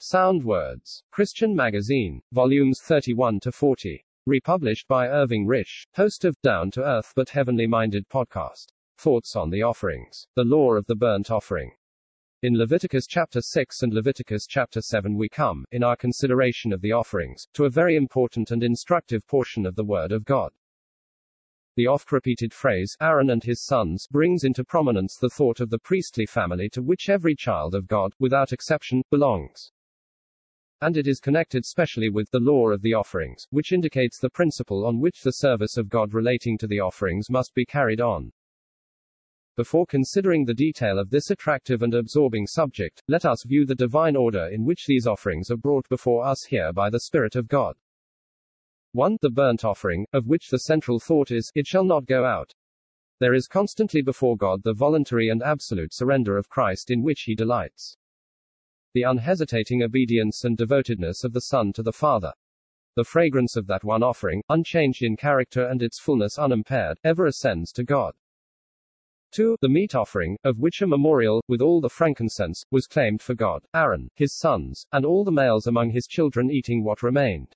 Sound Words. Christian Magazine. Volumes 31 to 40. Republished by Irving Risch, host of Down to Earth but Heavenly Minded podcast. Thoughts on the offerings. The law of the burnt offering. In Leviticus chapter 6 and Leviticus chapter 7, we come, in our consideration of the offerings, to a very important and instructive portion of the Word of God. The oft repeated phrase, Aaron and his sons, brings into prominence the thought of the priestly family to which every child of God, without exception, belongs and it is connected specially with the law of the offerings, which indicates the principle on which the service of God relating to the offerings must be carried on. Before considering the detail of this attractive and absorbing subject, let us view the divine order in which these offerings are brought before us here by the Spirit of God. 1. The burnt offering, of which the central thought is, it shall not go out. There is constantly before God the voluntary and absolute surrender of Christ in which he delights the unhesitating obedience and devotedness of the Son to the Father. The fragrance of that one offering, unchanged in character and its fullness unimpaired, ever ascends to God. 2. The meat offering, of which a memorial, with all the frankincense, was claimed for God, Aaron, his sons, and all the males among his children eating what remained.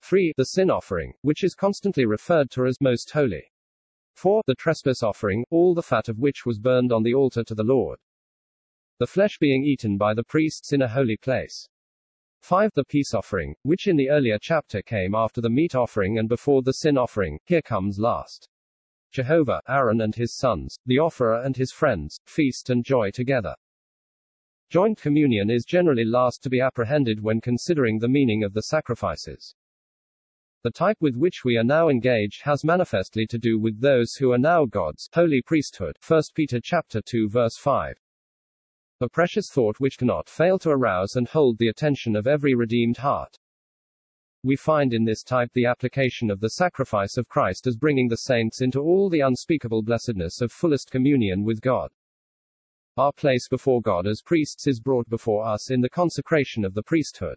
3. The sin offering, which is constantly referred to as most holy. 4. The trespass offering, all the fat of which was burned on the altar to the Lord the flesh being eaten by the priests in a holy place. 5. The peace offering, which in the earlier chapter came after the meat offering and before the sin offering, here comes last. Jehovah, Aaron and his sons, the offerer and his friends, feast and joy together. Joint communion is generally last to be apprehended when considering the meaning of the sacrifices. The type with which we are now engaged has manifestly to do with those who are now God's holy priesthood. 1 Peter chapter 2 verse 5. A precious thought which cannot fail to arouse and hold the attention of every redeemed heart. We find in this type the application of the sacrifice of Christ as bringing the saints into all the unspeakable blessedness of fullest communion with God. Our place before God as priests is brought before us in the consecration of the priesthood.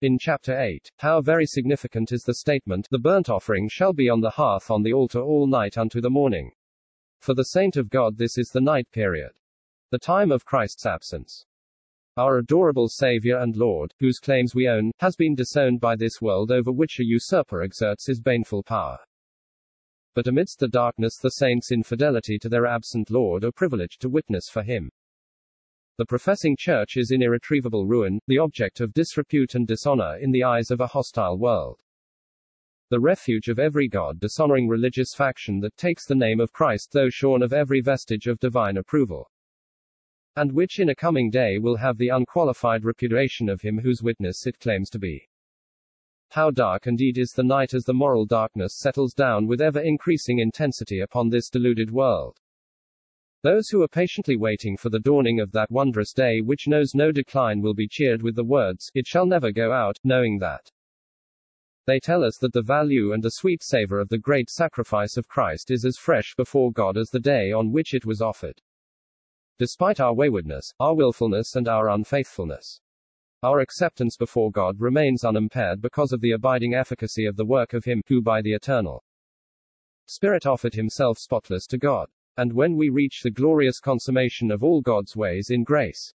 In chapter 8, how very significant is the statement, the burnt offering shall be on the hearth on the altar all night unto the morning. For the saint of God, this is the night period the time of Christ's absence. Our adorable Savior and Lord, whose claims we own, has been disowned by this world over which a usurper exerts his baneful power. But amidst the darkness, the saints' in fidelity to their absent Lord are privileged to witness for him. The professing church is in irretrievable ruin, the object of disrepute and dishonor in the eyes of a hostile world. The refuge of every God dishonoring religious faction that takes the name of Christ, though shorn of every vestige of divine approval and which in a coming day will have the unqualified repudiation of him whose witness it claims to be. How dark indeed is the night as the moral darkness settles down with ever increasing intensity upon this deluded world. Those who are patiently waiting for the dawning of that wondrous day which knows no decline will be cheered with the words, It shall never go out, knowing that. They tell us that the value and the sweet savor of the great sacrifice of Christ is as fresh before God as the day on which it was offered despite our waywardness, our willfulness, and our unfaithfulness. Our acceptance before God remains unimpaired because of the abiding efficacy of the work of Him who, by the eternal Spirit, offered Himself spotless to God. And when we reach the glorious consummation of all God's ways in grace,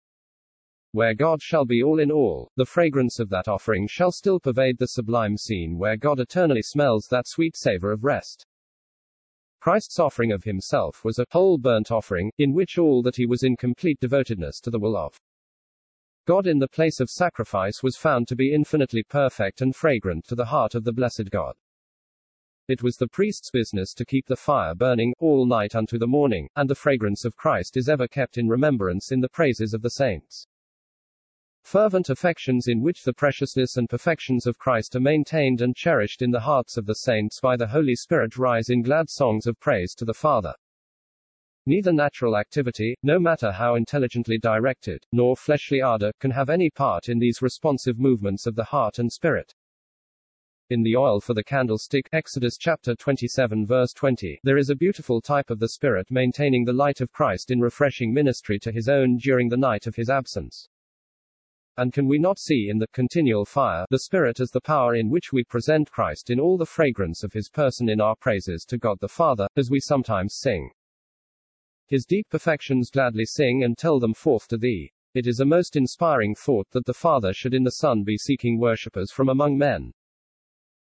where God shall be all in all, the fragrance of that offering shall still pervade the sublime scene where God eternally smells that sweet savor of rest. Christ's offering of himself was a whole burnt offering, in which all that he was in complete devotedness to the will of God in the place of sacrifice was found to be infinitely perfect and fragrant to the heart of the blessed God. It was the priest's business to keep the fire burning, all night unto the morning, and the fragrance of Christ is ever kept in remembrance in the praises of the saints. Fervent affections in which the preciousness and perfections of Christ are maintained and cherished in the hearts of the saints by the Holy Spirit rise in glad songs of praise to the Father. Neither natural activity, no matter how intelligently directed, nor fleshly ardor, can have any part in these responsive movements of the heart and spirit. In the oil for the candlestick, Exodus chapter 27 verse 20, there is a beautiful type of the Spirit maintaining the light of Christ in refreshing ministry to his own during the night of his absence. And can we not see in the continual fire the Spirit as the power in which we present Christ in all the fragrance of his person in our praises to God the Father, as we sometimes sing? His deep perfections gladly sing and tell them forth to thee. It is a most inspiring thought that the Father should in the Son be seeking worshippers from among men.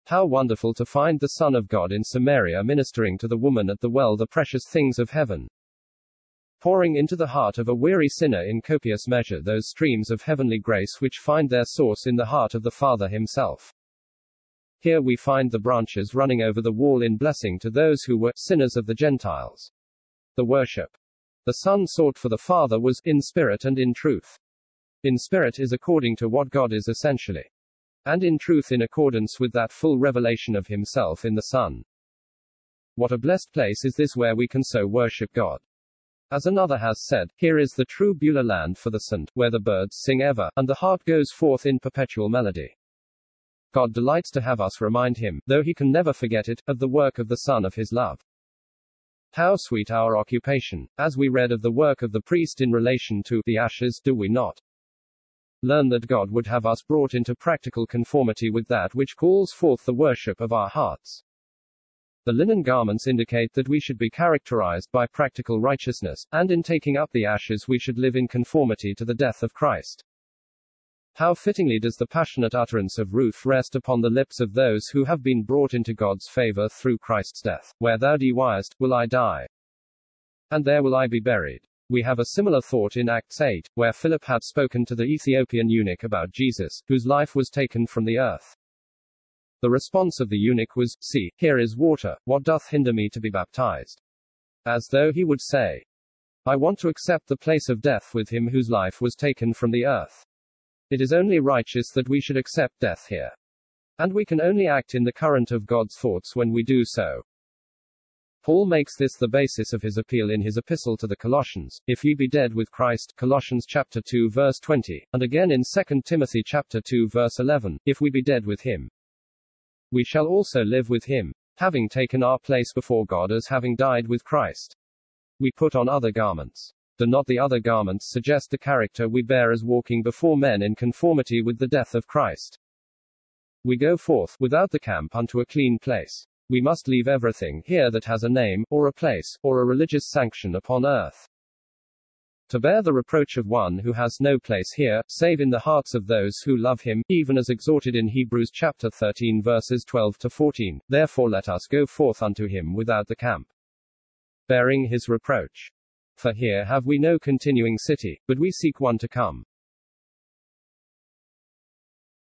How wonderful to find the Son of God in Samaria ministering to the woman at the well the precious things of heaven. Pouring into the heart of a weary sinner in copious measure those streams of heavenly grace which find their source in the heart of the Father Himself. Here we find the branches running over the wall in blessing to those who were sinners of the Gentiles. The worship the Son sought for the Father was in spirit and in truth. In spirit is according to what God is essentially and in truth in accordance with that full revelation of himself in the Son. What a blessed place is this where we can so worship God. As another has said, here is the true Beulah land for the saint, where the birds sing ever, and the heart goes forth in perpetual melody. God delights to have us remind him, though he can never forget it, of the work of the Son of his love. How sweet our occupation, as we read of the work of the priest in relation to the ashes, do we not? learn that God would have us brought into practical conformity with that which calls forth the worship of our hearts. The linen garments indicate that we should be characterized by practical righteousness, and in taking up the ashes we should live in conformity to the death of Christ. How fittingly does the passionate utterance of Ruth rest upon the lips of those who have been brought into God's favor through Christ's death. Where thou diest, will I die. And there will I be buried. We have a similar thought in Acts 8, where Philip had spoken to the Ethiopian eunuch about Jesus, whose life was taken from the earth. The response of the eunuch was, See, here is water, what doth hinder me to be baptized? As though he would say, I want to accept the place of death with him whose life was taken from the earth. It is only righteous that we should accept death here. And we can only act in the current of God's thoughts when we do so. Paul makes this the basis of his appeal in his epistle to the Colossians, if ye be dead with Christ, Colossians chapter 2 verse 20, and again in 2 Timothy chapter 2 verse 11, if we be dead with him, we shall also live with him, having taken our place before God as having died with Christ. We put on other garments. Do not the other garments suggest the character we bear as walking before men in conformity with the death of Christ? We go forth, without the camp, unto a clean place. We must leave everything here that has a name, or a place, or a religious sanction upon earth. To bear the reproach of one who has no place here, save in the hearts of those who love him, even as exhorted in Hebrews chapter 13 verses 12 to 14. Therefore let us go forth unto him without the camp. Bearing his reproach. For here have we no continuing city, but we seek one to come.